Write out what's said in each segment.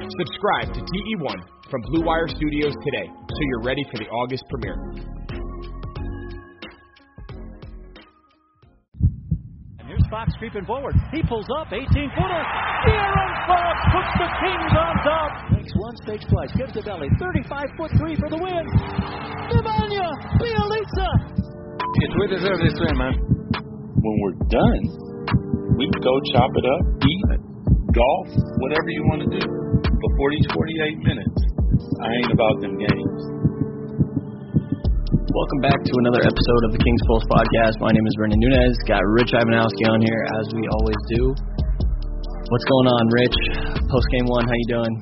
Subscribe to TE1 from Blue Wire Studios today so you're ready for the August premiere. And here's Fox creeping forward. He pulls up, 18 footer. De'Aaron Fox puts the Kings on top. Makes one, stakes twice, gives to belly. 35 foot three for the win. Nemanja Bjelica. It's we deserve this win, man. When we're done, we can go chop it up, eat, it, golf, whatever you want to do. But for these 48 minutes, I ain't about them games. Welcome back to another episode of the King's Pulse podcast. My name is Brendan Nunez. Got Rich Ivanowski on here as we always do. What's going on, Rich? Post game one, how you doing?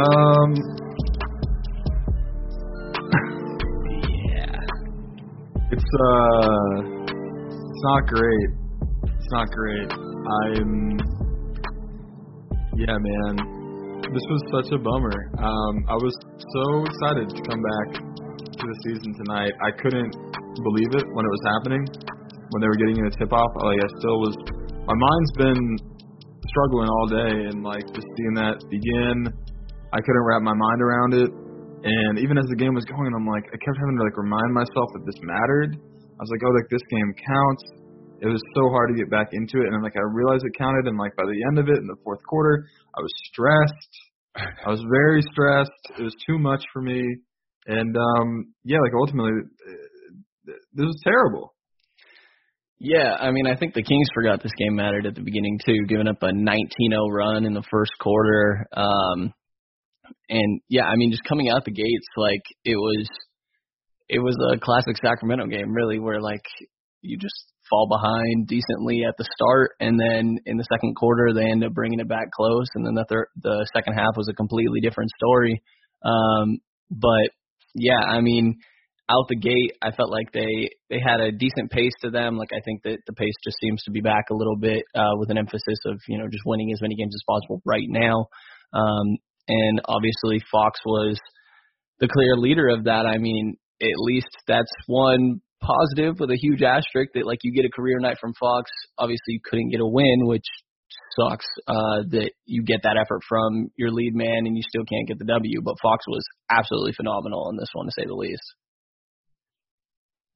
Um. yeah. It's uh. It's not great. It's not great. I'm. Yeah, man. This was such a bummer. Um, I was so excited to come back to the season tonight. I couldn't believe it when it was happening. When they were getting in a tip off, like I still was. My mind's been struggling all day, and like just seeing that begin, I couldn't wrap my mind around it. And even as the game was going, I'm like, I kept having to like remind myself that this mattered. I was like, oh, like this game counts. It was so hard to get back into it, and then like I realized it counted, and like by the end of it, in the fourth quarter, I was stressed. I was very stressed. It was too much for me, and um yeah, like ultimately, uh, this was terrible. Yeah, I mean, I think the Kings forgot this game mattered at the beginning too, giving up a 19-0 run in the first quarter. Um, and yeah, I mean, just coming out the gates, like it was, it was a classic Sacramento game, really, where like you just fall behind decently at the start, and then in the second quarter they end up bringing it back close, and then the third, the second half was a completely different story. Um, but yeah, I mean, out the gate, I felt like they they had a decent pace to them. Like I think that the pace just seems to be back a little bit uh, with an emphasis of you know just winning as many games as possible right now. Um, and obviously Fox was the clear leader of that. I mean, at least that's one positive with a huge asterisk that like you get a career night from Fox. Obviously, you couldn't get a win, which sucks uh, that you get that effort from your lead man and you still can't get the W. But Fox was absolutely phenomenal in this one, to say the least.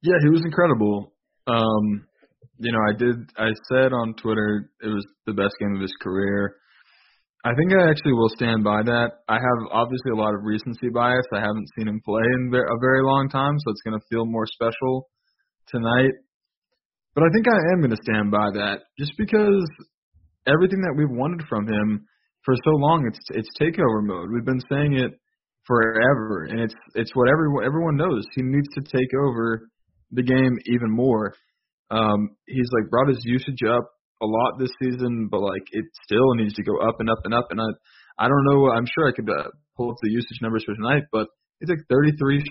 Yeah, he was incredible. Um, you know, I did. I said on Twitter it was the best game of his career. I think I actually will stand by that. I have obviously a lot of recency bias. I haven't seen him play in a very long time, so it's going to feel more special tonight. But I think I am going to stand by that, just because everything that we've wanted from him for so long, it's it's takeover mode. We've been saying it forever, and it's it's what everyone everyone knows. He needs to take over the game even more. Um, he's like brought his usage up a lot this season, but like it still needs to go up and up and up. And I, I don't know. I'm sure I could uh, pull up the usage numbers for tonight, but he took 33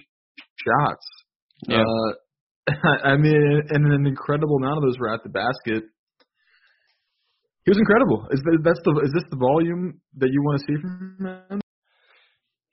shots. Yeah. Uh, I mean, and an incredible amount of those were at the basket. He was incredible. Is that, that's the is this the volume that you want to see from him?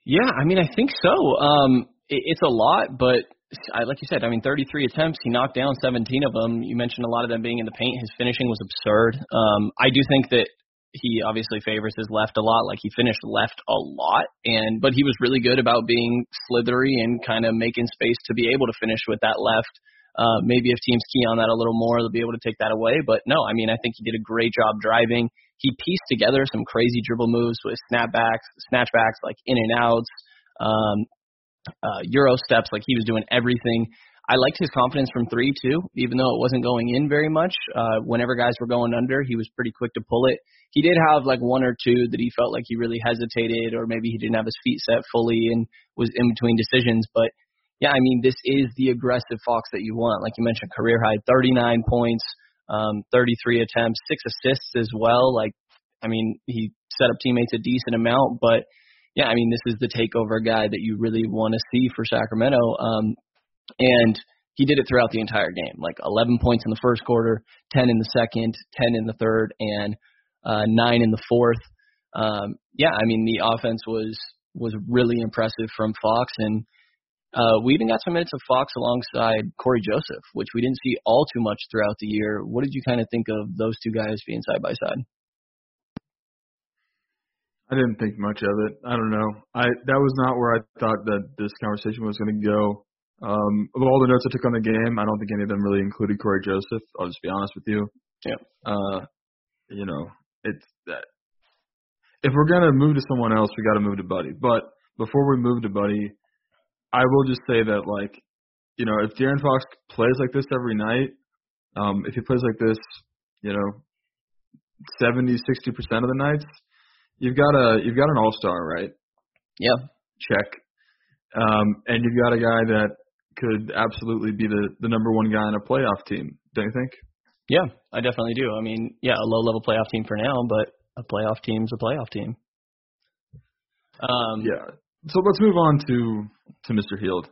Yeah, I mean, I think so. Um, it, it's a lot, but I, like you said, I mean, 33 attempts. He knocked down 17 of them. You mentioned a lot of them being in the paint. His finishing was absurd. Um, I do think that he obviously favors his left a lot. Like he finished left a lot, and but he was really good about being slithery and kind of making space to be able to finish with that left. Uh, maybe if teams key on that a little more, they'll be able to take that away. But no, I mean, I think he did a great job driving. He pieced together some crazy dribble moves with snapbacks, snatchbacks, like in and outs. um, uh, Euro steps. Like he was doing everything. I liked his confidence from three too, even though it wasn't going in very much. Uh, whenever guys were going under, he was pretty quick to pull it. He did have like one or two that he felt like he really hesitated, or maybe he didn't have his feet set fully and was in between decisions. But yeah, I mean, this is the aggressive Fox that you want. Like you mentioned, career high 39 points, um, 33 attempts, six assists as well. Like, I mean, he set up teammates a decent amount, but yeah, I mean, this is the takeover guy that you really want to see for Sacramento. Um, and he did it throughout the entire game, like 11 points in the first quarter, 10 in the second, 10 in the third, and uh, nine in the fourth. Um, yeah, I mean the offense was was really impressive from Fox, and uh, we even got some minutes of Fox alongside Cory Joseph, which we didn't see all too much throughout the year. What did you kind of think of those two guys being side by side? I didn't think much of it. I don't know. I that was not where I thought that this conversation was going to go. Um, of all the notes I took on the game, I don't think any of them really included Cory Joseph. I'll just be honest with you. Yeah. Uh, you know, it's that if we're gonna move to someone else, we got to move to Buddy. But before we move to Buddy, I will just say that like, you know, if De'Aaron Fox plays like this every night, um, if he plays like this, you know, 70, 60 percent of the nights, you've got a you've got an all star, right? Yeah. Check. Um, and you've got a guy that could absolutely be the the number one guy on a playoff team. Don't you think? Yeah, I definitely do. I mean, yeah, a low level playoff team for now, but a playoff team's a playoff team. Um, yeah. So let's move on to to Mr. Hield.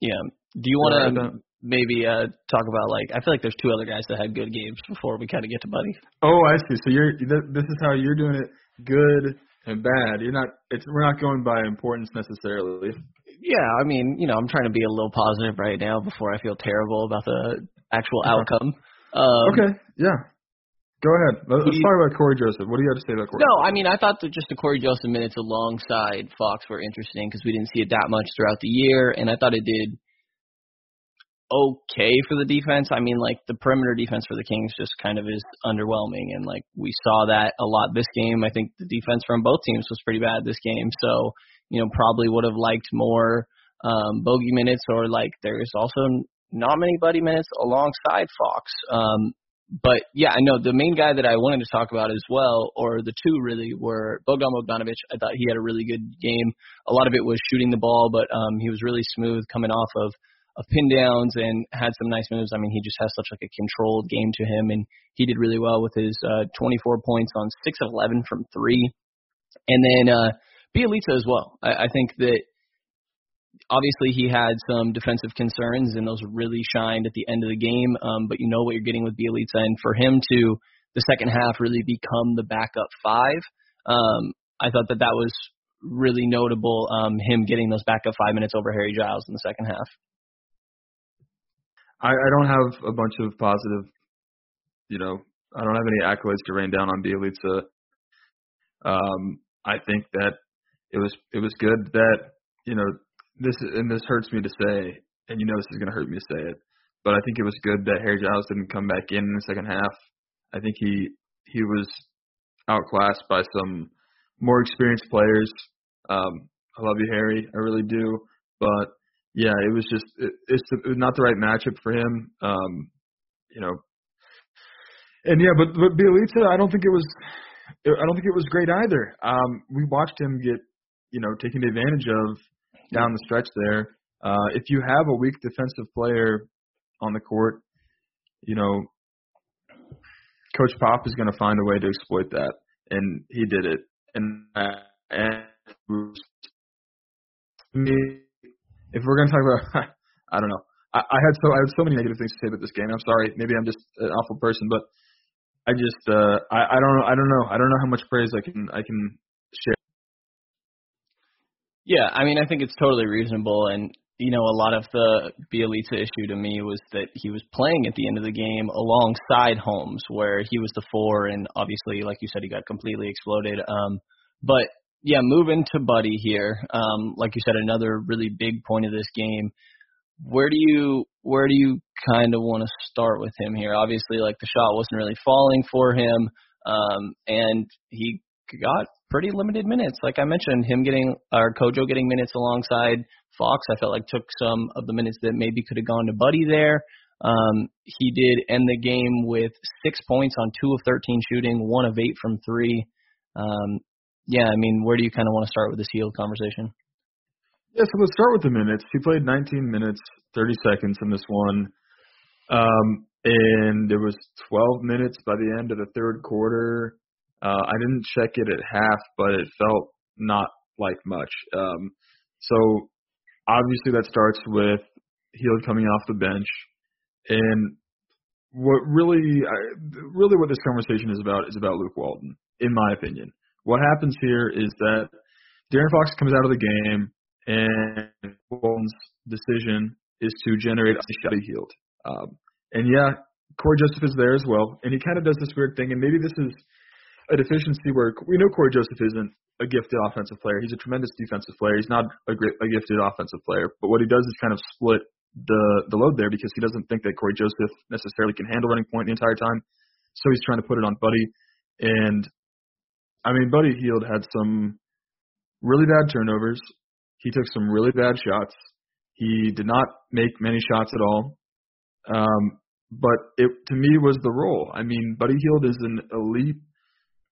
Yeah. Do you want to maybe uh talk about like I feel like there's two other guys that had good games before we kind of get to Buddy. Oh, I see. So you're this is how you're doing it, good and bad. You're not. It's we're not going by importance necessarily. Yeah, I mean, you know, I'm trying to be a little positive right now before I feel terrible about the actual outcome. Um, okay. Yeah. Go ahead. Let's he, talk about Cory Joseph. What do you have to say about Cory? No, I mean, I thought that just the Cory Joseph minutes alongside Fox were interesting because we didn't see it that much throughout the year, and I thought it did okay for the defense. I mean, like the perimeter defense for the Kings just kind of is underwhelming, and like we saw that a lot this game. I think the defense from both teams was pretty bad this game, so you know probably would have liked more um, bogey minutes, or like there's also not many buddy minutes alongside Fox. Um, but yeah, I know the main guy that I wanted to talk about as well, or the two really, were Bogdan Bogdanovic. I thought he had a really good game. A lot of it was shooting the ball, but um, he was really smooth coming off of of pin downs and had some nice moves. I mean, he just has such like a controlled game to him, and he did really well with his uh, 24 points on six of 11 from three, and then uh, Bjelica as well. I, I think that obviously he had some defensive concerns, and those really shined at the end of the game. Um, but you know what you're getting with Bjelica, and for him to the second half really become the backup five, um, I thought that that was really notable. Um, him getting those backup five minutes over Harry Giles in the second half. I, I don't have a bunch of positive, you know, I don't have any accolades to rain down on Bjelica. Um, I think that it was it was good that you know this and this hurts me to say, and you know this is going to hurt me to say it, but I think it was good that Harry Giles didn't come back in in the second half. I think he he was outclassed by some more experienced players. Um, I love you, Harry. I really do. But yeah, it was just it, it's it was not the right matchup for him. Um, you know, and yeah, but but Bjelica, I don't think it was. I don't think it was great either. Um, we watched him get, you know, taken advantage of down the stretch there. Uh, if you have a weak defensive player on the court, you know, Coach Pop is going to find a way to exploit that, and he did it. And, and if we're going to talk about, I don't know. I, I had so I had so many negative things to say about this game. I'm sorry. Maybe I'm just an awful person, but I just uh, I, I don't know. I don't know. I don't know how much praise I can I can yeah, I mean, I think it's totally reasonable, and you know, a lot of the Bjelica issue to me was that he was playing at the end of the game alongside Holmes, where he was the four, and obviously, like you said, he got completely exploded. Um, but yeah, moving to Buddy here, um, like you said, another really big point of this game. Where do you where do you kind of want to start with him here? Obviously, like the shot wasn't really falling for him, um, and he got pretty limited minutes. Like I mentioned, him getting or Kojo getting minutes alongside Fox, I felt like took some of the minutes that maybe could have gone to Buddy there. Um, he did end the game with six points on two of 13 shooting, one of eight from three. Um, yeah, I mean, where do you kind of want to start with this Hield conversation? Yeah, so let's start with the minutes. He played 19 minutes, 30 seconds in this one. Um, and there was 12 minutes by the end of the third quarter. Uh, I didn't check it at half, but it felt not like much. Um, so obviously that starts with Hield coming off the bench, and what really, really what this conversation is about is about Luke Walton, in my opinion. What happens here is that De'Aaron Fox comes out of the game, and Walton's decision is to generate a shot Hield. Um, and yeah, Cory Joseph is there as well, and he kind of does this weird thing, and maybe this is a deficiency where we know Cory Joseph isn't a gifted offensive player. He's a tremendous defensive player. He's not a great, a gifted offensive player, but what he does is kind of split the the load there because he doesn't think that Cory Joseph necessarily can handle running point the entire time. So he's trying to put it on Buddy, and I mean Buddy Hield had some really bad turnovers. He took some really bad shots. He did not make many shots at all. Um, but it to me was the role. I mean, Buddy Hield is an elite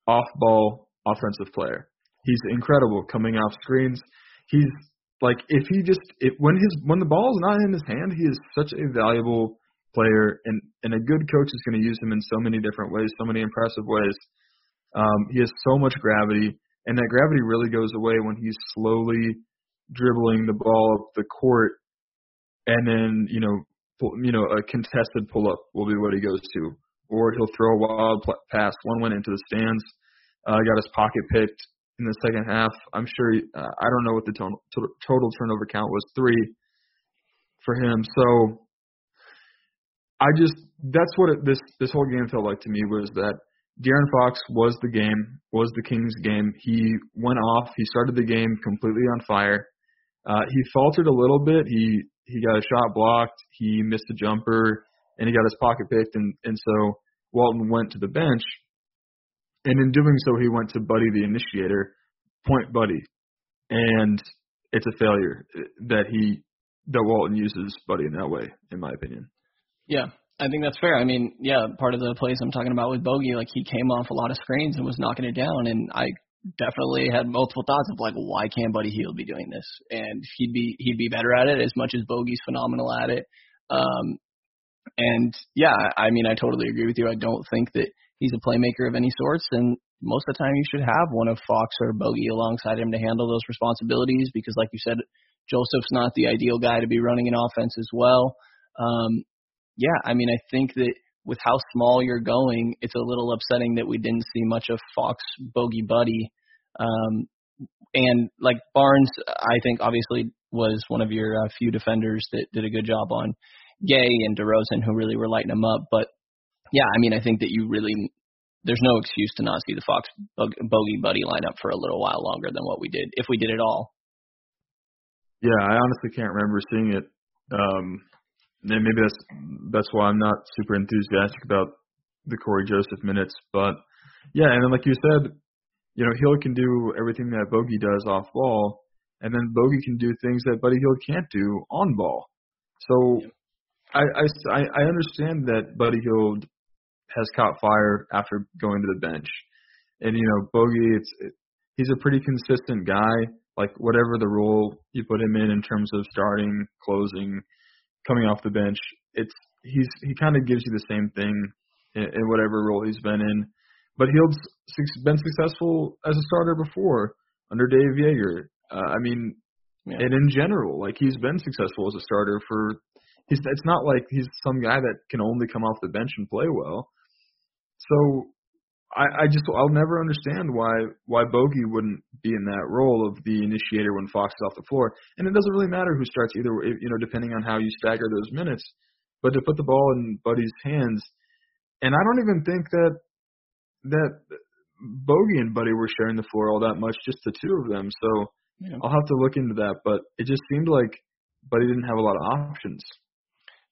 off-ball offensive player. He's incredible coming off screens. He's like if he just if when his when the ball is not in his hand, he is such a valuable player, and and a good coach is going to use him in so many different ways, so many impressive ways. Um, he has so much gravity, and that gravity really goes away when he's slowly dribbling the ball up the court, and then you know you know, a contested pull up will be what he goes to, or he'll throw a wild pass. One went into the stands, uh, got his pocket picked in the second half. I'm sure. He, uh, I don't know what the total, total turnover count was. Three for him. So I just that's what it, this this whole game felt like to me was that De'Aaron Fox was the game, was the Kings game. He went off. He started the game completely on fire. Uh, he faltered a little bit. He he got a shot blocked, he missed a jumper, and he got his pocket picked, and and so Walton went to the bench, and in doing so, he went to Buddy the initiator, point Buddy, and it's a failure that he that Walton uses Buddy in that way, in my opinion. Yeah, I think that's fair. I mean, yeah, part of the plays I'm talking about with Bogey, like he came off a lot of screens and was knocking it down, and I definitely had multiple thoughts of like, why can't Buddy Hield be doing this? And he'd be he'd be better at it as much as Bogey's phenomenal at it. Um, and yeah, I mean, I totally agree with you. I don't think that he's a playmaker of any sorts, and most of the time you should have one of Fox or Bogey alongside him to handle those responsibilities because, like you said, Joseph's not the ideal guy to be running an offense as well. Um, yeah, I mean, I think that with how small you're going, it's a little upsetting that we didn't see much of Fox Bogey Buddy. Um, and like Barnes, I think obviously was one of your uh, few defenders that did a good job on Gay and DeRozan, who really were lighting them up. But yeah, I mean, I think that you really there's no excuse to not see the Fox Bogey Buddy lineup for a little while longer than what we did, if we did it all. Yeah, I honestly can't remember seeing it. Um, and maybe that's that's why I'm not super enthusiastic about the Cory Joseph minutes. But yeah, and then like you said, you know, Hield can do everything that Bogey does off ball, and then Bogey can do things that Buddy Hield can't do on ball. So I I I understand that Buddy Hield has caught fire after going to the bench, and you know Bogey, it's it, he's a pretty consistent guy. Like whatever the role you put him in in terms of starting, closing, coming off the bench, it's he's he kind of gives you the same thing in, in whatever role he's been in. But Hield's been successful as a starter before under Dave Joerger. Uh, I mean, yeah. and in general, like he's been successful as a starter for. He's it's not like he's some guy that can only come off the bench and play well. So I, I just I'll never understand why why Bogey wouldn't be in that role of the initiator when Fox is off the floor. And it doesn't really matter who starts either, you know, depending on how you stagger those minutes. But to put the ball in Buddy's hands, and I don't even think that that Bogey and Buddy were sharing the floor all that much, just the two of them. So yeah. I'll have to look into that. But it just seemed like Buddy didn't have a lot of options.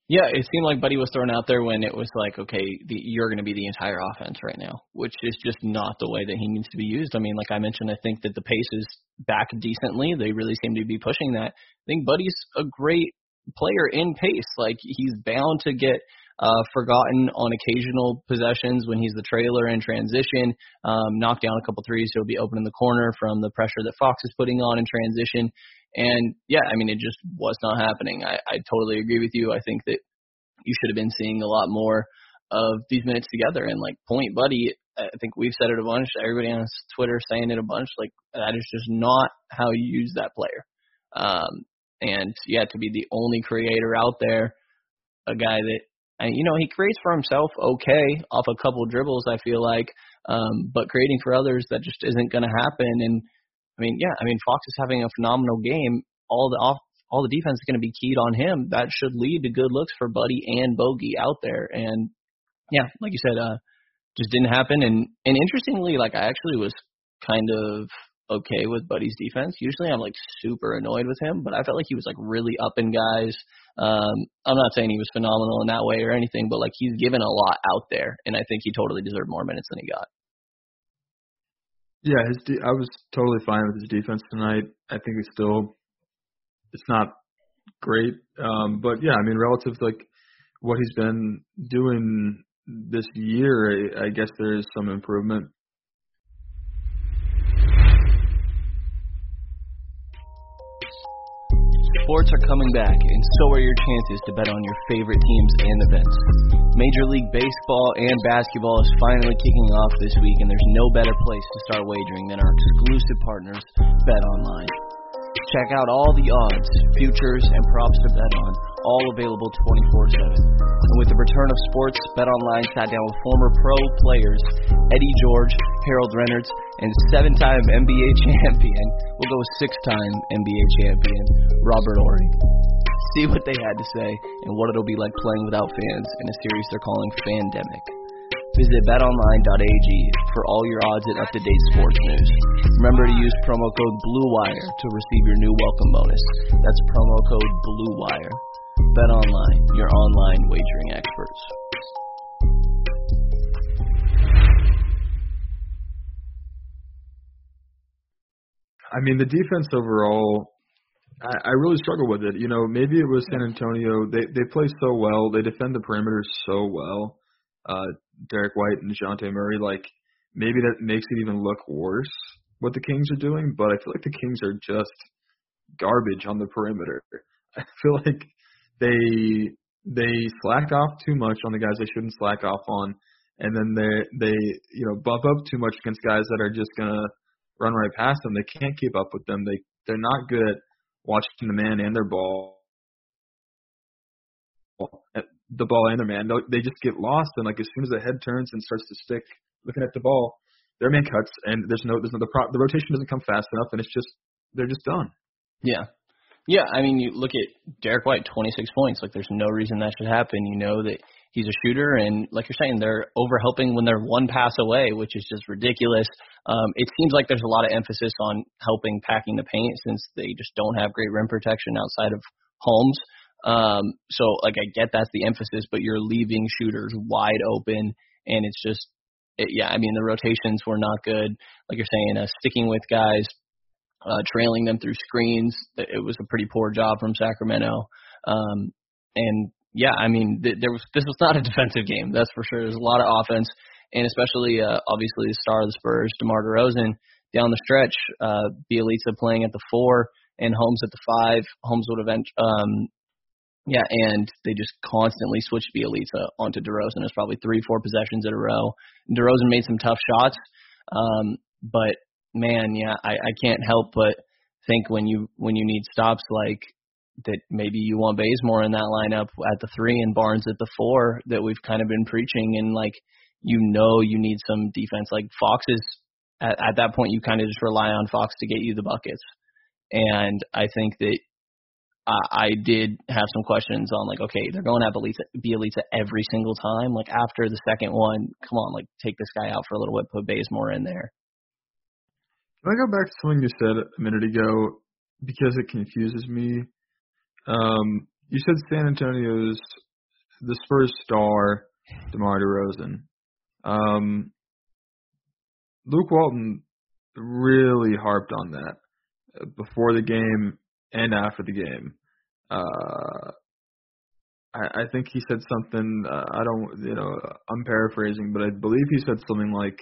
Yeah, it seemed like Buddy was thrown out there when it was like, okay, the, you're going to be the entire offense right now, which is just not the way that he needs to be used. I mean, like I mentioned, I think that the pace is back decently. They really seem to be pushing that. I think Buddy's a great player in pace. Like he's bound to get uh, forgotten on occasional possessions when he's the trailer in transition. Um, knock down a couple threes, he'll be open in the corner from the pressure that Fox is putting on in transition. And yeah, I mean, it just was not happening. I, I totally agree with you. I think that you should have been seeing a lot more of these minutes together. And like point buddy, I think we've said it a bunch. Everybody on Twitter saying it a bunch. Like that is just not how you use that player. Um, and yeah, to be the only creator out there, a guy that and you know he creates for himself okay off a couple dribbles I feel like um but creating for others that just isn't going to happen. And I mean yeah I mean Fox is having a phenomenal game. All the off all the defense is going to be keyed on him. That should lead to good looks for Buddy and Bogey out there. And yeah like you said uh just didn't happen. And and interestingly like I actually was kind of okay with Buddy's defense. Usually I'm like super annoyed with him, but I felt like he was like really up in guys. Um, I'm not saying he was phenomenal in that way or anything, but like he's given a lot out there, and I think he totally deserved more minutes than he got. Yeah, his de- I was totally fine with his defense tonight. I think it's still it's not great, um, but yeah, I mean relative to like what he's been doing this year, I, I guess there is some improvement. Sports are coming back, and so are your chances to bet on your favorite teams and events. Major League Baseball and basketball is finally kicking off this week, and there's no better place to start wagering than our exclusive partners, Bet Online. Check out all the odds, futures, and props to bet on, all available 24 7. And with the return of sports, BetOnline sat down with former pro players Eddie George, Harold Reynolds, and seven time NBA champion, we'll go with six time NBA champion, Robert Horry. See what they had to say and what it'll be like playing without fans in a series they're calling Fandemic. Visit betonline.ag for all your odds and up to date sports news. Remember to use promo code BLUEWIRE to receive your new welcome bonus. That's promo code BLUEWIRE. BetOnline, your online wagering experts. I mean, the defense overall, I, I really struggle with it. You know, maybe it was San Antonio. They they play so well. They defend the perimeter so well. Uh, Derrick White and Dejounte Murray, like maybe that makes it even look worse what the Kings are doing. But I feel like the Kings are just garbage on the perimeter. I feel like they they slack off too much on the guys they shouldn't slack off on, and then they they you know bump up too much against guys that are just gonna run right past them. They can't keep up with them. They they're not good at watching the man and their ball, the ball and their man. They just get lost, and like as soon as the head turns and starts to stick, looking at the ball, their man cuts, and there's no there's no the pro, the rotation doesn't come fast enough, and it's just they're just done. Yeah. Yeah, I mean, you look at Derrick White, 26 points. Like, there's no reason that should happen. You know that he's a shooter, and like you're saying, they're overhelping when they're one pass away, which is just ridiculous. Um, it seems like there's a lot of emphasis on helping packing the paint since they just don't have great rim protection outside of Holmes. Um, so, like, I get that's the emphasis, but you're leaving shooters wide open, and it's just, it, yeah, I mean, the rotations were not good. Like you're saying, uh, sticking with guys uh, trailing them through screens. It was a pretty poor job from Sacramento. Um, and yeah, I mean, th- there was this was not a defensive game, that's for sure. There's a lot of offense, and especially uh, obviously the star of the Spurs, DeMar DeRozan, down the stretch. Uh, Bjelica playing at the four and Holmes at the five. Holmes would have um, yeah, and they just constantly switched Bjelica onto DeRozan. It was probably three, four possessions in a row. DeRozan made some tough shots, um, but man, yeah, I, I can't help but think when you when you need stops like that maybe you want Bazemore in that lineup at the three and Barnes at the four that we've kind of been preaching. And like you know you need some defense. Like Fox is at, at that point you kind of just rely on Fox to get you the buckets. And I think that I did have some questions on like okay they're going have Bjelica, Bjelica every single time. Like after the second one come on like take this guy out for a little bit put Bazemore in there can I go back to something you said a minute ago because it confuses me? Um, you said San Antonio's the Spurs star, DeMar DeRozan. Um, Luke Walton really harped on that uh, before the game and after the game. Uh, I, I think he said something. Uh, I don't, you know, I'm paraphrasing, but I believe he said something like,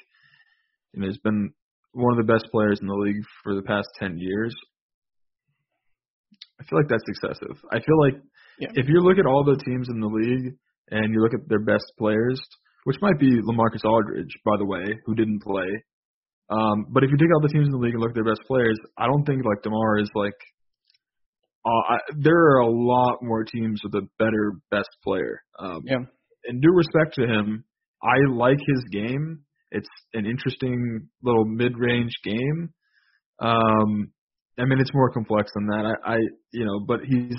you know, he's been one of the best players in the league for the past ten years. I feel like that's excessive. I feel like Yeah. if you look at all the teams in the league and you look at their best players, which might be Lamarcus Aldridge, by the way, who didn't play. Um, but if you take out the teams in the league and look at their best players, I don't think like Demar is like. Uh, I, there are a lot more teams with a better best player. Um, Yeah. And due respect to him, I like his game. It's an interesting little mid-range game. Um, I mean, it's more complex than that. I, I you know, but he's.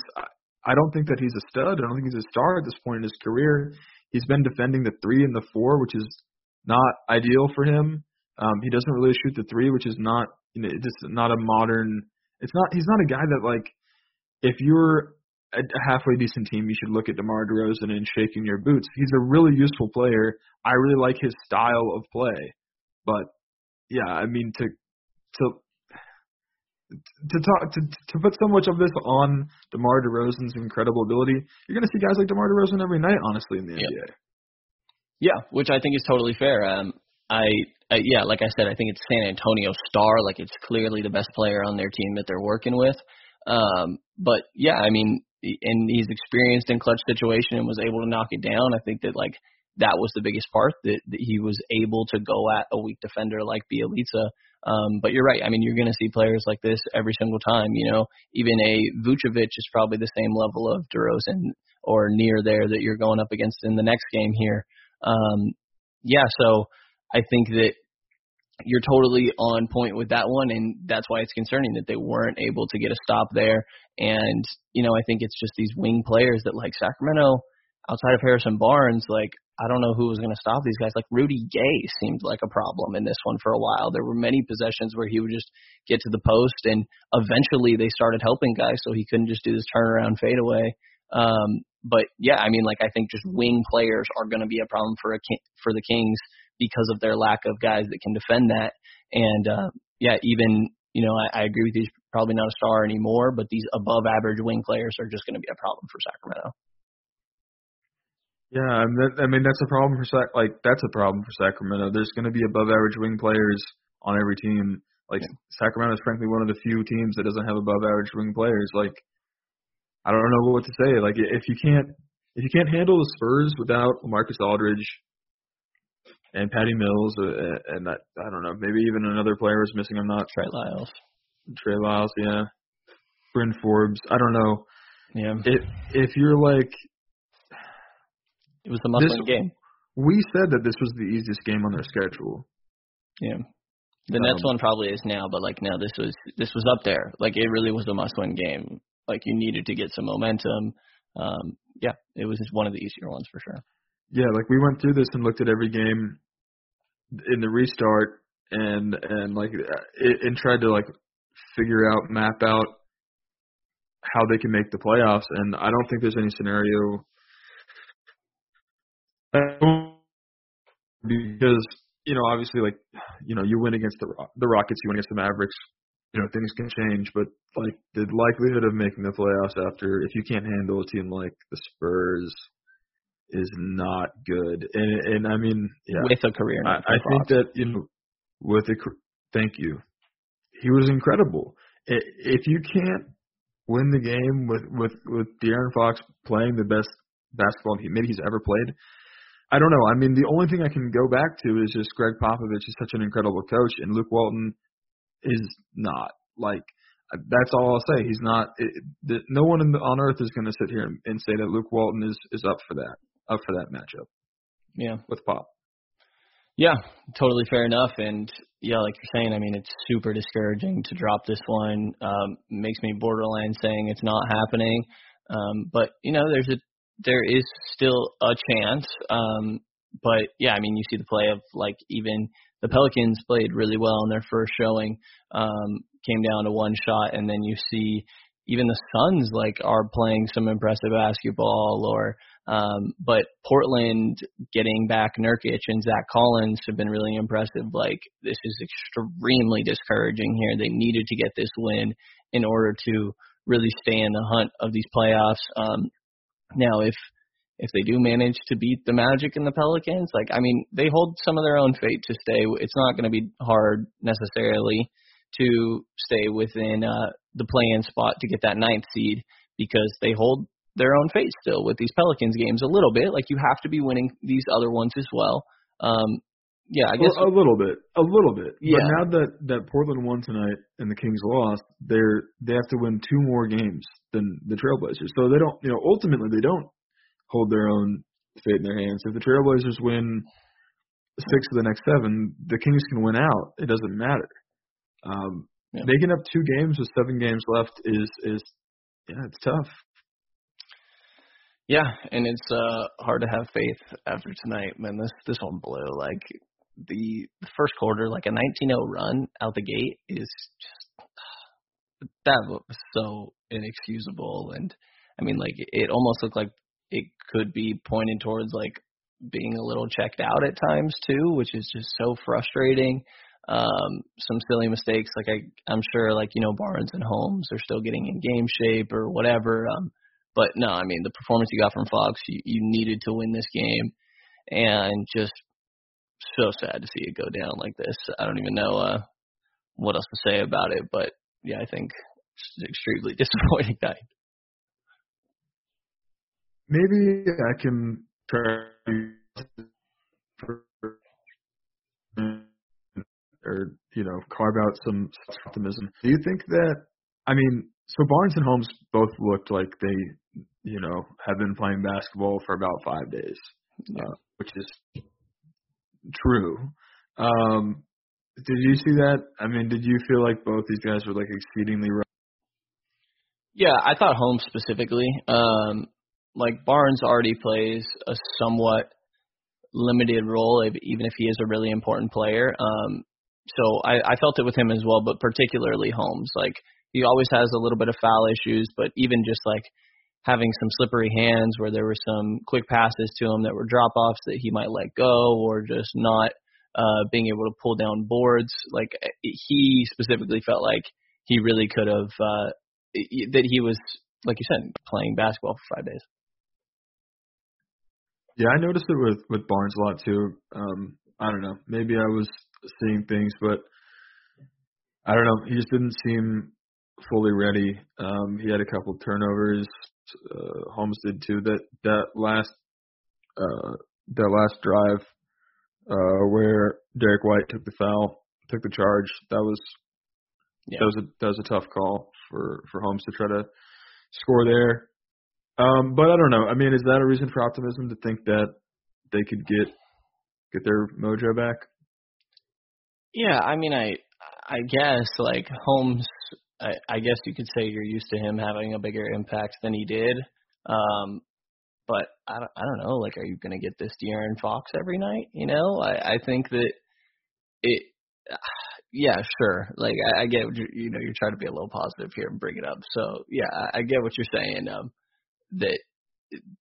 I, don't think that he's a stud. I don't think he's a star at this point in his career. He's been defending the three and the four, which is not ideal for him. Um, he doesn't really shoot the three, which is not you know, it's just not a modern. It's not. He's not a guy that like. If you're a halfway decent team, you should look at DeMar DeRozan and shaking your boots. He's a really useful player. I really like his style of play, but yeah, I mean to to to talk to to put so much of this on DeMar DeRozan's incredible ability, you're going to see guys like DeMar DeRozan every night, honestly, in the Yep. NBA. Yeah, which I think is totally fair. Um, I, I yeah, like I said, I think it's San Antonio star. Like it's clearly the best player on their team that they're working with. Um, but yeah, I mean, and he's experienced in clutch situation and was able to knock it down. I think that like that was the biggest part that, that he was able to go at a weak defender like Bjelica. Um, but you're right. I mean, you're going to see players like this every single time. You know, even a Vucevic is probably the same level of DeRozan or near there that you're going up against in the next game here. Um, yeah, so I think that you're totally on point with that one, and that's why it's concerning that they weren't able to get a stop there. And you know, I think it's just these wing players that like Sacramento, outside of Harrison Barnes, like I don't know who was going to stop these guys. Like Rudy Gay seemed like a problem in this one for a while. There were many possessions where he would just get to the post, and eventually they started helping guys, so he couldn't just do this turnaround fadeaway. Um, but yeah, I mean, like I think just wing players are going to be a problem for a for the Kings because of their lack of guys that can defend that. And uh, yeah, even you know, I, I agree with you. He's probably not a star anymore, but these above average wing players are just going to be a problem for Sacramento. Yeah, I mean, that, I mean that's a problem for Sac. Like that's a problem for Sacramento. There's going to be above average wing players on every team. Like Sacramento is frankly one of the few teams that doesn't have above average wing players. Like I don't know what to say. Like if you can't if you can't handle the Spurs without Marcus Aldridge and Patty Mills uh, and that I don't know maybe even another player was missing. I'm not Trey Lyles. Trey Lyles. Yeah, Bryn Forbes. I don't know. Yeah, If if you're like it was the must-win This- game. we said that this was the easiest game on their schedule. Yeah. The next Um, one probably is now, but like now this was this was up there. Like it really was a must-win game. Like you needed to get some momentum. Um, yeah, it was just one of the easier ones for sure. Yeah, like we went through this and looked at every game in the restart and and like uh, it, and tried to like figure out map out how they can make the playoffs. And I don't think there's any scenario because you know obviously like you know you win against the the Rockets you win against the Mavericks you know things can change. But like the likelihood of making the playoffs after if you can't handle a team like the Spurs is not good and and I mean yeah With a career. I, I think that you know, with cr- thank you, he was incredible. If you can't win the game with with with De'Aaron Fox playing the best basketball he maybe he's ever played, I don't know. I mean, the only thing I can go back to is just Gregg Popovich is such an incredible coach, and Luke Walton is not. Like that's all I'll say. He's not. It, the, no one in the, on earth is going to sit here and, and say that Luke Walton is is up for that up for that matchup yeah. with Pop. Yeah, totally fair enough. And yeah, like you're saying, I mean, it's super discouraging to drop this one. Um, makes me borderline saying it's not happening. Um, but you know, there's a there is still a chance. Um, but yeah, I mean, you see the play of like even the Pelicans played really well in their first showing. Um, came down to one shot, and then you see even the Suns like are playing some impressive basketball or um but Portland getting back Nurkic and Zach Collins have been really impressive. Like this is extremely discouraging here. They needed to get this win in order to really stay in the hunt of these playoffs. Um now if if they do manage to beat the Magic and the Pelicans, like I mean, they hold some of their own fate to stay. It's not going to be hard necessarily to stay within uh, the play-in spot to get that ninth seed because they hold their own fate still with these Pelicans games a little bit. Like you have to be winning these other ones as well. Um, yeah, I guess a, a little bit, a little bit. Yeah. But now that that Portland won tonight and the Kings lost, they're they have to win two more games than the Trailblazers. So they don't, you know, ultimately they don't hold their own fate in their hands. If the Trailblazers win six of the next seven, the Kings can win out. It doesn't matter. Um, Yeah. Making up two games with seven games left is is yeah, it's tough. Yeah, and it's uh hard to have faith after tonight, man. This this one blew. Like the, the first quarter, like a 19-0 run out the gate is just that was so inexcusable. And I mean, like it almost looked like it could be pointed towards like being a little checked out at times too, which is just so frustrating. Um, some silly mistakes, like I, I'm sure, like you know, Barnes and Holmes are still getting in game shape or whatever. Um, but no, I mean the performance you got from Fox, you, you needed to win this game, and just so sad to see it go down like this. I don't even know uh, what else to say about it, but yeah, I think it's extremely disappointing night. Maybe I can try or you know carve out some optimism. Do you think that? I mean, so Barnes and Holmes both looked like they, you know, have been playing basketball for about five days, uh, which is true. Um, did you see that? I mean, did you feel like both these guys were like exceedingly rough? Yeah, I thought Holmes specifically. Um, like Barnes already plays a somewhat limited role, even if he is a really important player. Um, so I, I felt it with him as well, but particularly Holmes. Like he always has a little bit of foul issues, but even just like having some slippery hands where there were some quick passes to him that were drop offs that he might let go or just not uh being able to pull down boards. Like he specifically felt like he really could have uh that he was like you said playing basketball for 5 days. Yeah, I noticed it with with Barnes a lot too. Um, I don't know. Maybe I was seeing things, but I don't know. He just didn't seem fully ready. Um, he had a couple turnovers. Uh, Holmes did too. That that last uh, that last drive uh, where Derrick White took the foul, took the charge. That was Yeah. that was a that was a tough call for for Holmes to try to score there. Um, but I don't know. I mean, is that a reason for optimism to think that they could get get their mojo back? Yeah, I mean, I I guess like Holmes, I, I guess you could say you're used to him having a bigger impact than he did. Um, but I don't I don't know. Like, are you gonna get this De'Aaron Fox every night? You know, I I think that it. Yeah, sure. Like I, I get you you know you're trying to be a little positive here and bring it up. So yeah, I, I get what you're saying. Um, that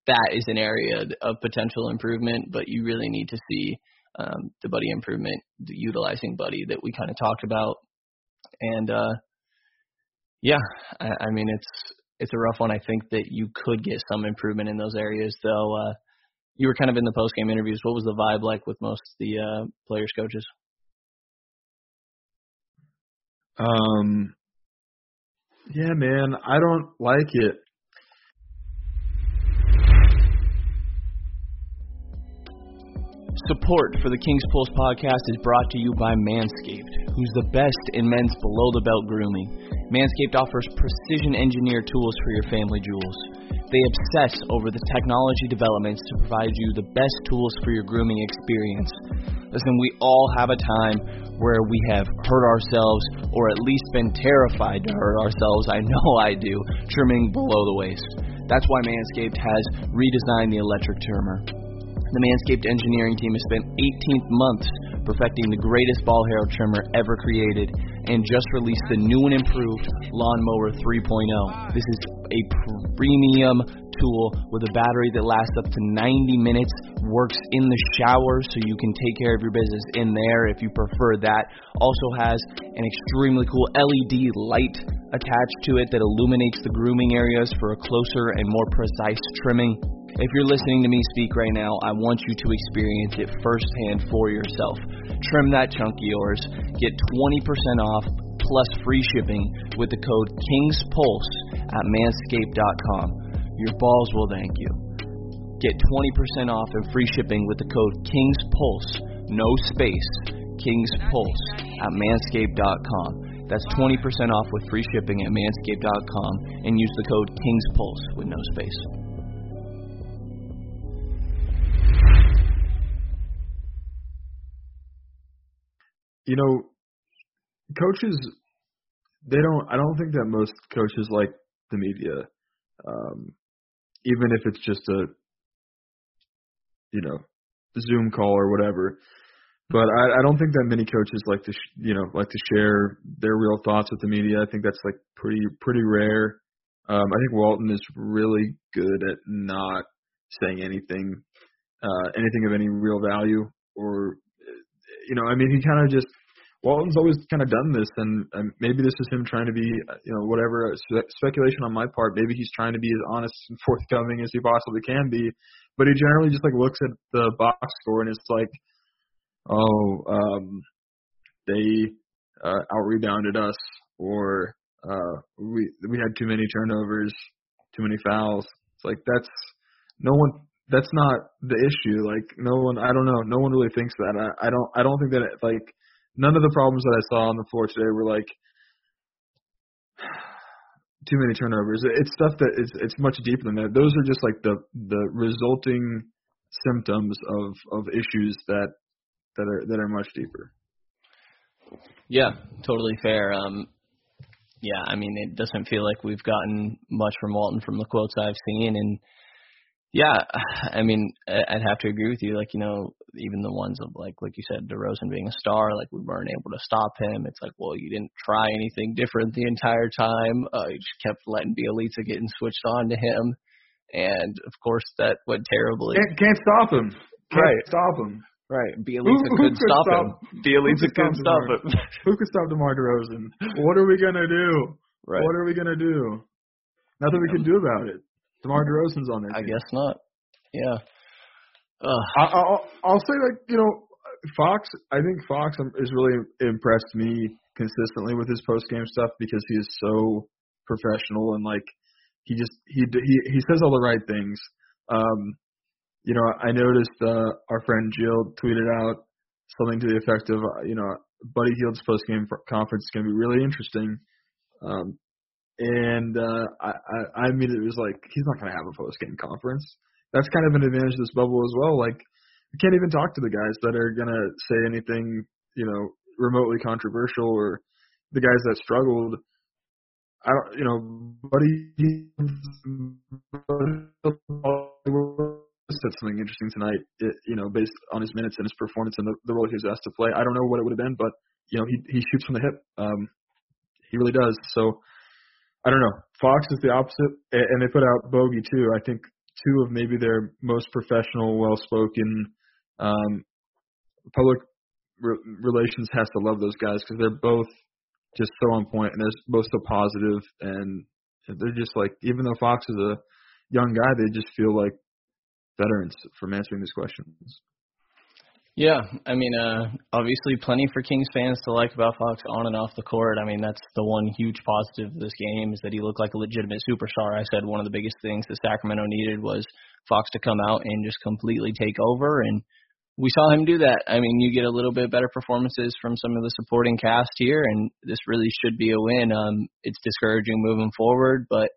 that is an area of potential improvement, but you really need to see um, the buddy improvement, the utilizing buddy that we kind of talked about, and uh, yeah, I, I mean it's it's a rough one. I think that you could get some improvement in those areas, though. Uh, you were kind of in the post game interviews. What was the vibe like with most of the uh, players, coaches? Um, yeah, man, I don't like it. Support for the King's Pulse podcast is brought to you by Manscaped, who's the best in men's below the belt grooming. Manscaped offers precision engineered tools for your family jewels. They obsess over the technology developments to provide you the best tools for your grooming experience. Listen, we all have a time where we have hurt ourselves or at least been terrified to hurt ourselves. I know I do, trimming below the waist. That's why Manscaped has redesigned the electric trimmer. The Manscaped engineering team has spent 18 months perfecting the greatest ball hair trimmer ever created, and just released the new and improved Lawnmower 3.0. This is a premium tool with a battery that lasts up to 90 minutes, works in the shower so you can take care of your business in there if you prefer that. Also has an extremely cool LED light attached to it that illuminates the grooming areas for a closer and more precise trimming. If you're listening to me speak right now, I want you to experience it firsthand for yourself. Trim that chunk of yours, get 20% off plus free shipping with the code KINGSPULSE at manscaped.com. Your balls will thank you. Get 20% off and free shipping with the code KINGSPULSE, no space, KINGSPULSE at manscaped.com. That's 20% off with free shipping at manscaped.com and use the code KINGSPULSE with no space. You know, coaches they don't I don't think that most coaches like the media. Um even if it's just a you know, Zoom call or whatever. But I, I don't think that many coaches like to, sh- you know, like to share their real thoughts with the media. I think that's like pretty, pretty rare. Um, I think Walton is really good at not saying anything, uh, anything of any real value, or, you know, I mean, he kind of just Walton's always kind of done this, and, and maybe this is him trying to be, you know, whatever spe- speculation on my part. Maybe he's trying to be as honest and forthcoming as he possibly can be, but he generally just like looks at the box score and it's like, oh, um, they uh, out rebounded us, or uh, we we had too many turnovers, too many fouls. It's like that's no one. That's not the issue. Like no one. I don't know. No one really thinks that. I, I don't. I don't think that it, like none of the problems that I saw on the floor today were like too many turnovers. It's stuff that is it's much deeper than that. Those are just like the the resulting symptoms of of issues that that are that are much deeper. Yeah, totally fair. Um, yeah, I mean, it doesn't feel like we've gotten much from Walton from the quotes I've seen, and yeah, I mean, I'd have to agree with you. Like, you know, even the ones of like, like you said, DeRozan being a star, like we weren't able to stop him. It's like, well, you didn't try anything different the entire time. Uh, you just kept letting Bjelica getting switched on to him, and of course that went terribly. Can't, can't stop him. Can't Right. stop him. Right, Bjelica Who- who couldn't could stop, stop- him. Bjelica could stop couldn't stop DeMar? him. Who could stop DeMar DeRozan? What are we gonna do? right. What are we gonna do? Nothing we can do about it. DeMar DeRozan's on there. I guess not. Yeah. Ugh. I, I'll, I'll say like you know, Fox. I think Fox is really impressed me consistently with his post game stuff because he is so professional and like he just he he he says all the right things. Um, you know, I noticed uh, our friend Jill tweeted out something to the effect of uh, you know Buddy Hield's post game conference is going to be really interesting. Um, and uh, I, I I immediately was like, he's not going to have a post game conference that's kind of an advantage of this bubble as well. Like, you can't even talk to the guys that are gonna say anything, you know, remotely controversial or the guys that struggled. I don't, you know, Buddy said something interesting tonight. It, you know, based on his minutes and his performance and the, the role he was asked to play. I don't know what it would have been, but you know, he he shoots from the hip. Um, he really does. So. I don't know. Fox is the opposite, and they put out Bogey too. I think two of maybe their most professional, well-spoken um, public re- relations has to love those guys because they're both just so on point and they're both so positive and they're just like even though Fox is a young guy, they just feel like veterans from answering these questions. Yeah, I mean, uh, obviously, plenty for Kings fans to like about Fox on and off the court. I mean, that's the one huge positive of this game is that he looked like a legitimate superstar. I said one of the biggest things that Sacramento needed was Fox to come out and just completely take over, and we saw him do that. I mean, you get a little bit better performances from some of the supporting cast here, and this really should be a win. Um, it's discouraging moving forward, but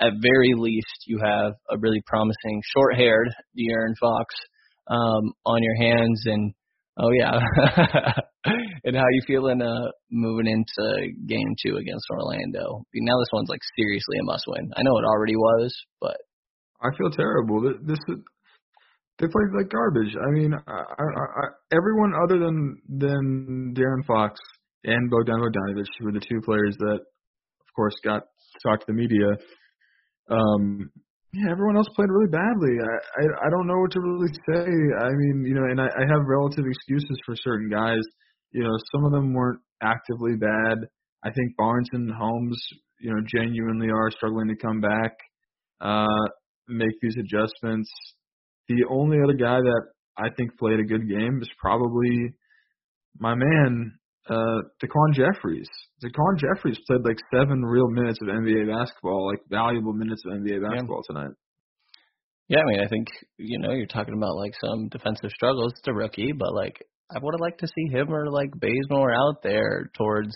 at very least, you have a really promising short-haired De'Aaron Fox um, on your hands and oh yeah and how you feeling uh moving into game two against Orlando now this one's like seriously a must win I know it already was but I feel terrible. Th- This is, they played like garbage. I mean, I, I, I, everyone other than than De'Aaron Fox and Bogdan Bogdanovic, who were the two players that, of course, got to talk to the media. Um, yeah, everyone else played really badly. I, I I don't know what to really say. I mean, you know, and I, I have relative excuses for certain guys. You know, some of them weren't actively bad. I think Barnes and Holmes, you know, genuinely are struggling to come back, uh, make these adjustments. The only other guy that I think played a good game is probably my man, uh, DaQuan Jeffries. DaQuan Jeffries played like seven real minutes of NBA basketball, like valuable minutes of NBA basketball yeah. tonight. Yeah, I mean, I think you know you're talking about like some defensive struggles. It's a rookie, but like I would have liked to see him or like Bazemore out there towards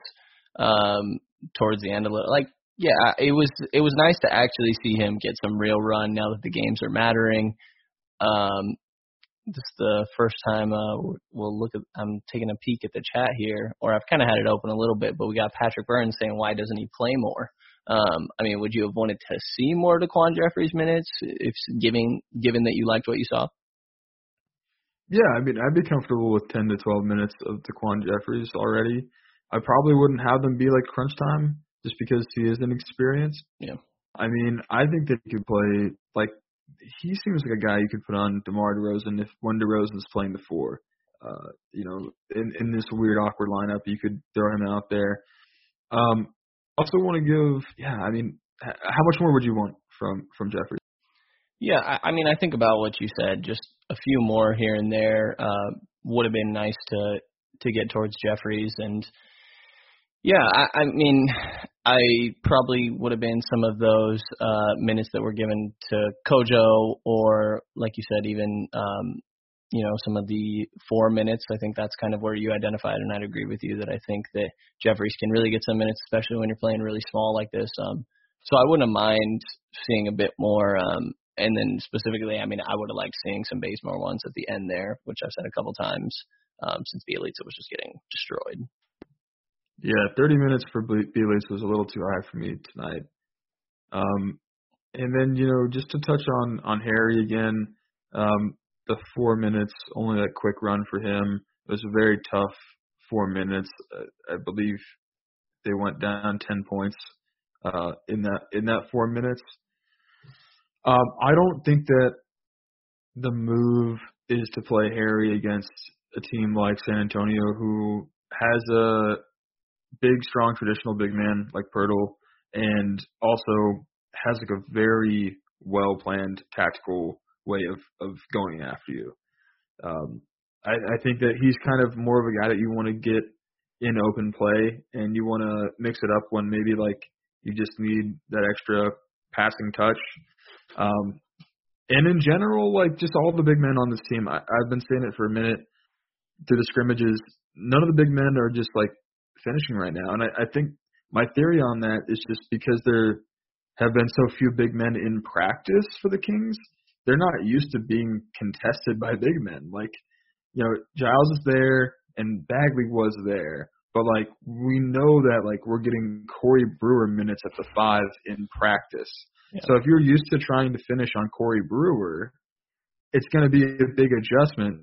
um towards the end of it. Like, yeah, it was it was nice to actually see him get some real run now that the games are mattering. Um, this is the first time uh, we'll look at. I'm taking a peek at the chat here, or I've kind of had it open a little bit, but we got Patrick Burns saying, "Why doesn't he play more?" Um, I mean, would you have wanted to see more DaQuan Jeffries minutes if giving given that you liked what you saw? Yeah, I mean, I'd be comfortable with 10 to 12 minutes of DaQuan Jeffries already. I probably wouldn't have them be like crunch time just because he is inexperienced. Yeah. I mean, I think that he could play like he seems like a guy you could put on DeMar DeRozan if when DeRozan's playing the four. Uh, you know, in in this weird awkward lineup, you could throw him out there. Um, also want to give, yeah, I mean, how much more would you want from from Jeffries? Yeah, I, I mean, I think about what you said. Just a few more here and there uh, would have been nice to to get towards Jeffries, and yeah, I, I mean, I probably would have been some of those uh, minutes that were given to Kojo, or like you said, even um, you know some of the four minutes. I think that's kind of where you identified, and I'd agree with you that I think that Jeffries can really get some minutes, especially when you're playing really small like this. Um, so I wouldn't mind seeing a bit more. Um, and then specifically, I mean, I would have liked seeing some Bazemore ones at the end there, which I've said a couple times um, since Bjelica was just getting destroyed. Yeah, 30 minutes for Bjelica was a little too high for me tonight. Um, and then you know, just to touch on on Harry again, um, the four minutes, only that quick run for him. It was a very tough four minutes. Uh, I believe they went down 10 points uh, in that in that four minutes. Um, I don't think that the move is to play Harry against a team like San Antonio, who has a big, strong, traditional big man like Poeltl, and also has like a very well planned tactical way of of going after you. Um, I, I think that he's kind of more of a guy that you want to get in open play, and you want to mix it up when maybe like you just need that extra passing touch. Um, and in general, like just all the big men on this team, I, I've been saying it for a minute through the scrimmages. None of the big men are just like finishing right now. And I, I think my theory on that is just because there have been so few big men in practice for the Kings, they're not used to being contested by big men. Like, you know, Giles is there and Bagley was there. But like we know that like we're getting Corey Brewer minutes at the five in practice. Yeah. So if you're used to trying to finish on Corey Brewer, it's going to be a big adjustment.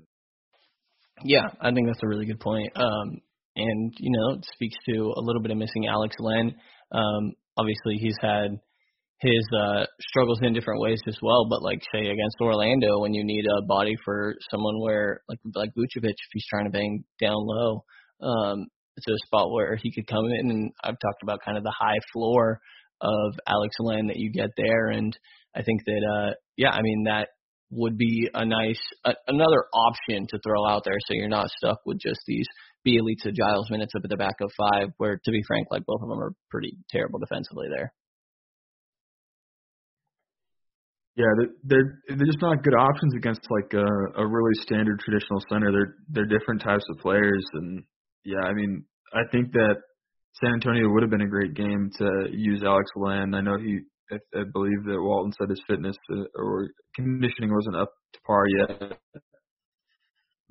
Yeah, I think that's a really good point. Um, and you know it speaks to a little bit of missing Alex Len. Um, obviously, he's had his uh, struggles in different ways as well. But like say against Orlando, when you need a body for someone where like like Vucevic, if he's trying to bang down low, um, it's a spot where he could come in. And I've talked about kind of the high floor of Alex Len that you get there, and I think that uh, yeah, I mean that would be a nice a, another option to throw out there, so you're not stuck with just these Bjelica Giles minutes up at the back of five, where to be frank, like both of them are pretty terrible defensively there. Yeah, they're they're just not good options against like a, a really standard traditional center. They're they're different types of players, and yeah, I mean, I think that San Antonio would have been a great game to use Alex Len. I know he, I, I believe that Walton said his fitness uh, or conditioning wasn't up to par yet,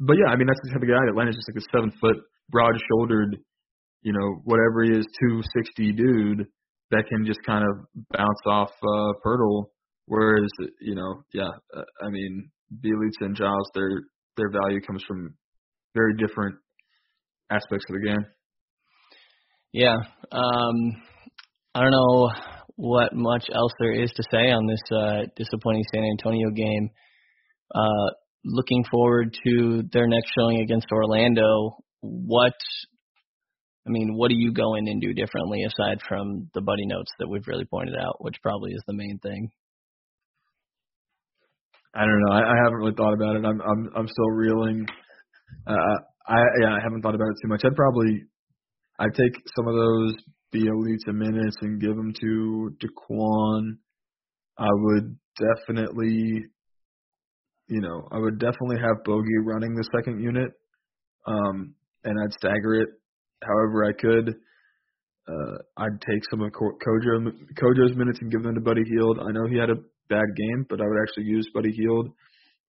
but yeah, I mean that's the type of guy is just like a seven foot, broad shouldered, you know, whatever he is, two sixty dude that can just kind of bounce off uh Poeltl. Whereas, you know, yeah, uh, I mean, Bjelica and Giles, their their value comes from very different aspects of the game. Yeah. Um, I don't know what much else there is to say on this uh, disappointing San Antonio game. Uh, looking forward to their next showing against Orlando. What, I mean, what do you go in and do differently aside from the buddy notes that we've really pointed out, which probably is the main thing? I don't know. I, I haven't really thought about it. I'm I'm I'm still reeling. Uh, I yeah, I haven't thought about it too much. I'd probably I'd take some of those Bjelica minutes and give them to DaQuan. I would definitely, you know, I would definitely have Bogey running the second unit, um, and I'd stagger it however I could. Uh, I'd take some of Kojo Kojo's minutes and give them to Buddy Hield. I know he had a bad game, but I would actually use Buddy Hield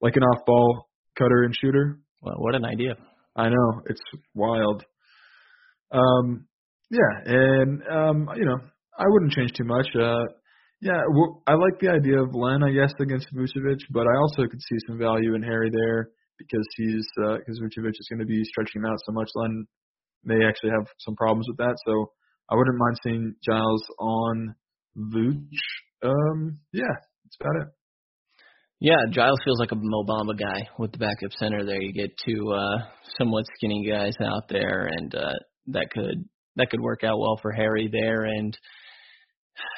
like an off ball cutter and shooter. Well, what an idea. I know. It's wild. Um yeah, and um you know, I wouldn't change too much. Uh yeah, well, I like the idea of Len, I guess, against Vucevic, but I also could see some value in Harry there because he's because uh, Vucevic is going to be stretching him out so much. Len may actually have some problems with that, so I wouldn't mind seeing Giles on Vooch. Um, yeah, that's about it. Yeah, Giles feels like a Mo Bamba guy with the backup center there. You get two uh somewhat skinny guys out there and uh that could that could work out well for Harry there and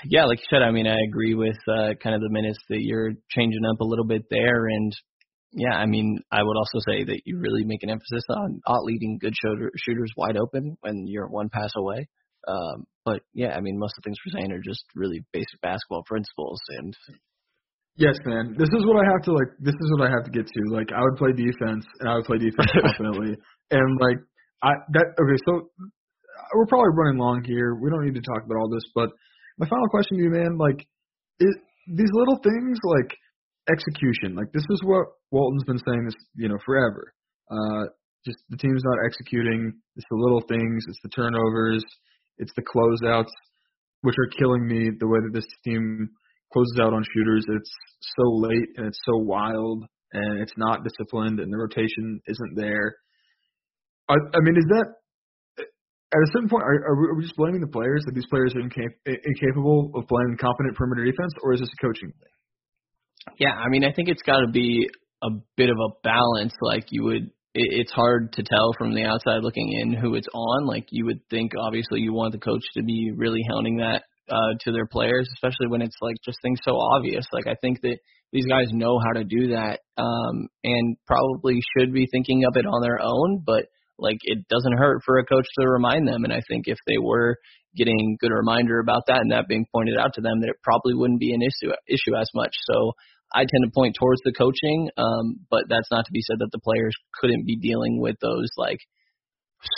yeah, like you said, I mean I agree with uh kind of the minutes that you're changing up a little bit there and yeah, I mean, I would also say that you really make an emphasis on not leaving good shooter, shooters wide open when you're one pass away. Um, but yeah, I mean, most of the things we're saying are just really basic basketball principles, and Yes, man. This is what I have to like. This is what I have to get to. Like, I would play defense, and I would play defense confidently. And like, I that okay. So we're probably running long here. We don't need to talk about all this, but my final question to you, man, like, is these little things like execution. Like, this is what Walton's been saying this, you know, forever. Uh, just the team's not executing. It's the little things. It's the turnovers. It's the closeouts, which are killing me. The way that this team closes out on shooters. It's so late and it's so wild and it's not disciplined and the rotation isn't there. I, I mean, is that at a certain point? Are, are, we just blaming the players that these players are incap- incapable of playing competent perimeter defense, or is this a coaching thing? Yeah, I mean, I think it's got to be a bit of a balance. Like you would, it, it's hard to tell from the outside looking in who it's on. Like you would think, obviously, you want the coach to be really hounding that uh, to their players, especially when it's like just things so obvious. Like I think that these guys know how to do that, um, and probably should be thinking of it on their own. But like it doesn't hurt for a coach to remind them. And I think if they were getting good reminder about that and that being pointed out to them, that it probably wouldn't be an issue issue as much. So I tend to point towards the coaching, um, but that's not to be said that the players couldn't be dealing with those like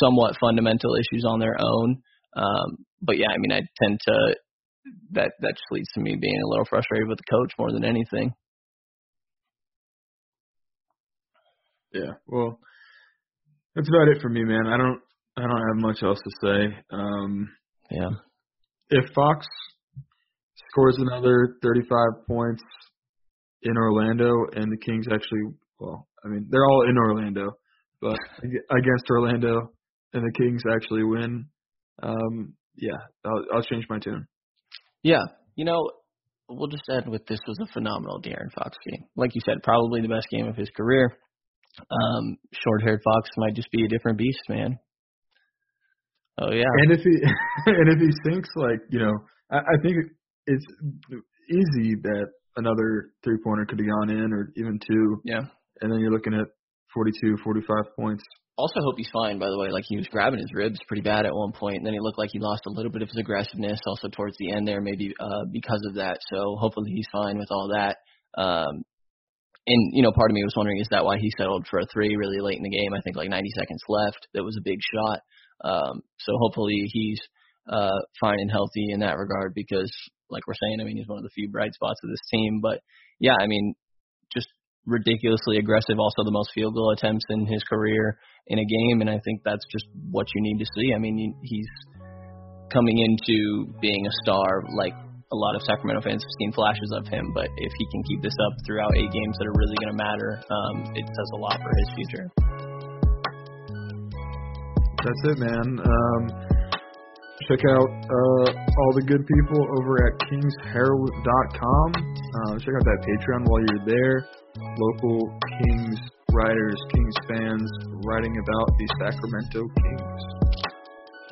somewhat fundamental issues on their own. Um, but yeah, I mean, I tend to that that just leads to me being a little frustrated with the coach more than anything. Yeah, well, that's about it for me, man. I don't I don't have much else to say. Um, yeah, if Fox scores another 35 points in Orlando and the Kings actually, well, I mean, they're all in Orlando, but against Orlando and the Kings actually win, um, yeah, I'll, I'll change my tune. Yeah, you know, we'll just end with this was a phenomenal De'Aaron Fox game. Like you said, probably the best game of his career. Um, short-haired Fox might just be a different beast, man. Oh yeah. And if he and if he sinks, like you know, I, I think it's easy that another three-pointer could have gone in, or even two. Yeah. And then you're looking at 42, 45 points also hope he's fine, by the way. Like he was grabbing his ribs pretty bad at one point, and then he looked like he lost a little bit of his aggressiveness also towards the end there, maybe uh, because of that. So hopefully he's fine with all that. Um, and you know, part of me was wondering, is that why he settled for a three really late in the game? I think like 90 seconds left. That was a big shot. Um, so hopefully he's uh, fine and healthy in that regard because, like we're saying, I mean, he's one of the few bright spots of this team. But yeah, I mean, just ridiculously aggressive. Also, the most field goal attempts in his career in a game, and I think that's just what you need to see. I mean, he's coming into being a star like a lot of Sacramento fans have seen flashes of him, but if he can keep this up throughout eight games that are really going to matter, um, it says a lot for his future. That's it, man. Um, check out uh, all the good people over at kingsherald.com. Uh, check out that Patreon while you're there. Local Kings writers, Kings fans writing about the Sacramento Kings.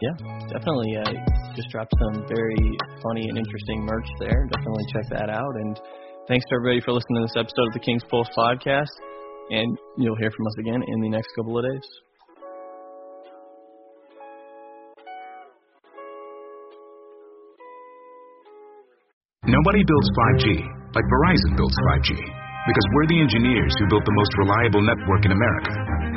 Yeah, definitely. I just dropped some very funny and interesting merch there. Definitely check that out. And thanks to everybody for listening to this episode of the Kings Pulse podcast. And you'll hear from us again in the next couple of days. Nobody builds 5G like Verizon builds 5G because we're the engineers who built the most reliable network in America.